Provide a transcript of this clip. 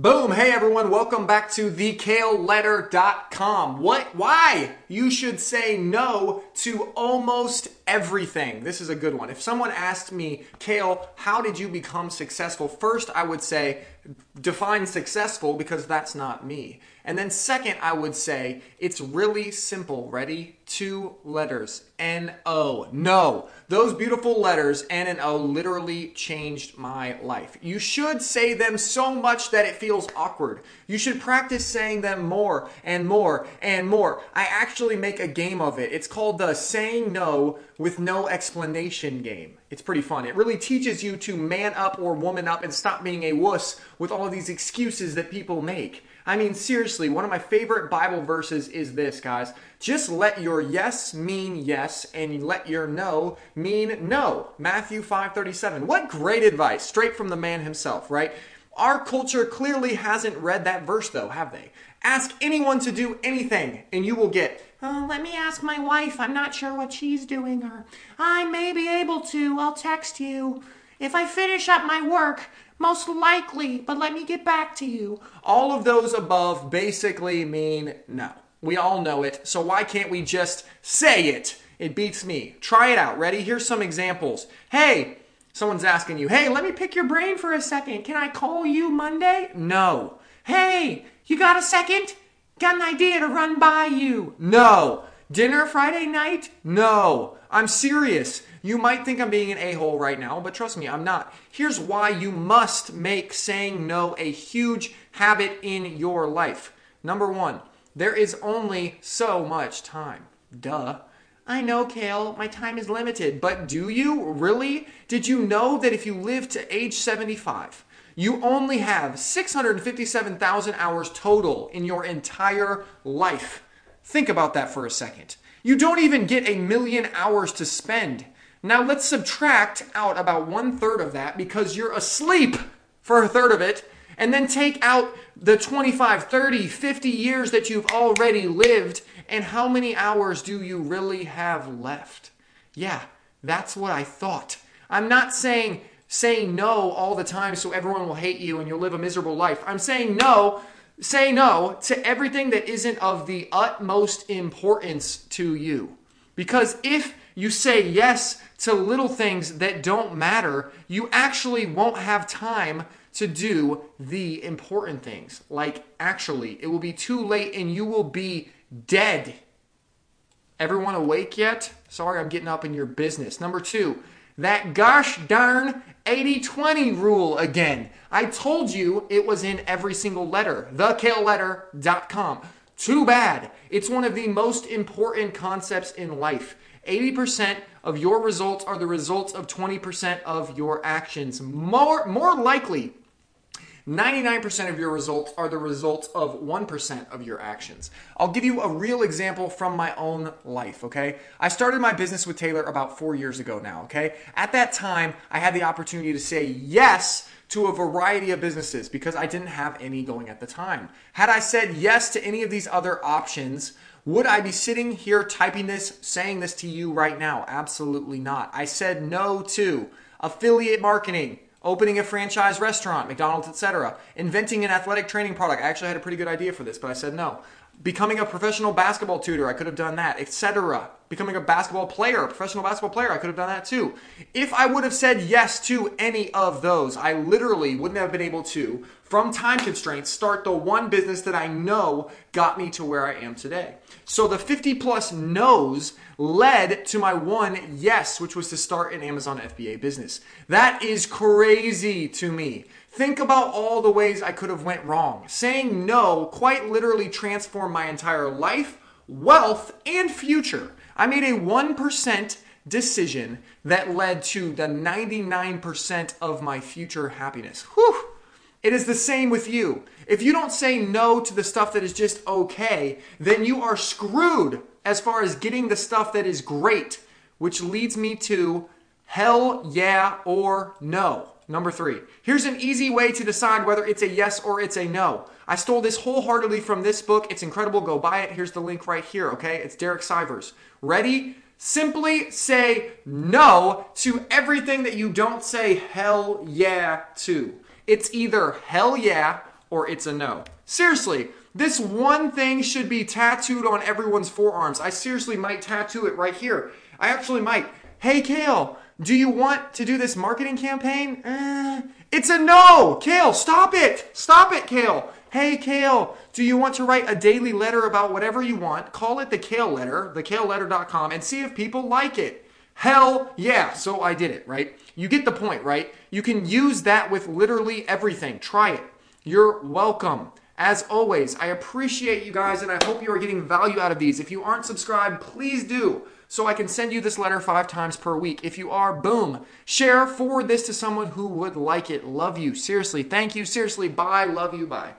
Boom! Hey everyone, welcome back to thekaleletter.com. What, why you should say no to almost everything. This is a good one. If someone asked me, Kale, how did you become successful? First, I would say, define successful because that's not me. And then second, I would say, it's really simple. Ready? Two letters. N-O. No. Those beautiful letters, N and O, literally changed my life. You should say them so much that it feels awkward. You should practice saying them more and more and more. I actually make a game of it. It's called the saying no with no explanation game. It's pretty fun. It really teaches you to man up or woman up and stop being a wuss with all these excuses that people make. I mean, seriously, one of my favorite Bible verses is this, guys. Just let your yes mean yes and let your no mean no. Matthew 5:37. What great advice, straight from the man himself, right? Our culture clearly hasn't read that verse though, have they? Ask anyone to do anything and you will get Oh, let me ask my wife. I'm not sure what she's doing, or I may be able to. I'll text you. If I finish up my work, most likely, but let me get back to you. All of those above basically mean no. We all know it, so why can't we just say it? It beats me. Try it out. Ready? Here's some examples. Hey, someone's asking you, hey, let me pick your brain for a second. Can I call you Monday? No. Hey, you got a second? Got an idea to run by you. No. Dinner Friday night? No. I'm serious. You might think I'm being an a hole right now, but trust me, I'm not. Here's why you must make saying no a huge habit in your life. Number one, there is only so much time. Duh. I know, Kale, my time is limited. But do you? Really? Did you know that if you live to age 75, you only have 657,000 hours total in your entire life? Think about that for a second. You don't even get a million hours to spend. Now let's subtract out about one third of that because you're asleep for a third of it, and then take out the 25, 30, 50 years that you've already lived, and how many hours do you really have left? Yeah, that's what I thought. I'm not saying say no all the time so everyone will hate you and you'll live a miserable life. I'm saying no, say no to everything that isn't of the utmost importance to you. Because if you say yes to little things that don't matter, you actually won't have time to do the important things. Like, actually, it will be too late and you will be dead. Everyone awake yet? Sorry, I'm getting up in your business. Number two, that gosh darn 80 20 rule again. I told you it was in every single letter. TheKaleLetter.com. Too bad. It's one of the most important concepts in life. 80% of your results are the results of 20% of your actions. More, more likely, 99% of your results are the results of 1% of your actions. I'll give you a real example from my own life, okay? I started my business with Taylor about four years ago now, okay? At that time, I had the opportunity to say yes to a variety of businesses because I didn't have any going at the time. Had I said yes to any of these other options, would I be sitting here typing this, saying this to you right now? Absolutely not. I said no to affiliate marketing, opening a franchise restaurant, McDonald's, etc., inventing an athletic training product. I actually had a pretty good idea for this, but I said no. Becoming a professional basketball tutor, I could have done that, etc. Becoming a basketball player, a professional basketball player, I could have done that too. If I would have said yes to any of those, I literally wouldn't have been able to from time constraints, start the one business that I know got me to where I am today. So the 50 plus no's led to my one yes, which was to start an Amazon FBA business. That is crazy to me. Think about all the ways I could have went wrong. Saying no quite literally transformed my entire life, wealth, and future. I made a 1% decision that led to the 99% of my future happiness. Whew. It is the same with you. If you don't say no to the stuff that is just okay, then you are screwed as far as getting the stuff that is great, which leads me to hell yeah or no. Number three. Here's an easy way to decide whether it's a yes or it's a no. I stole this wholeheartedly from this book. It's incredible. Go buy it. Here's the link right here, okay? It's Derek Sivers. Ready? Simply say no to everything that you don't say hell yeah to. It's either hell yeah or it's a no. Seriously, this one thing should be tattooed on everyone's forearms. I seriously might tattoo it right here. I actually might. Hey, Kale, do you want to do this marketing campaign? Uh, it's a no! Kale, stop it! Stop it, Kale! Hey, Kale, do you want to write a daily letter about whatever you want? Call it the Kale Letter, thekaleletter.com, and see if people like it. Hell yeah. So I did it, right? You get the point, right? You can use that with literally everything. Try it. You're welcome. As always, I appreciate you guys and I hope you are getting value out of these. If you aren't subscribed, please do so I can send you this letter five times per week. If you are, boom, share, forward this to someone who would like it. Love you. Seriously. Thank you. Seriously. Bye. Love you. Bye.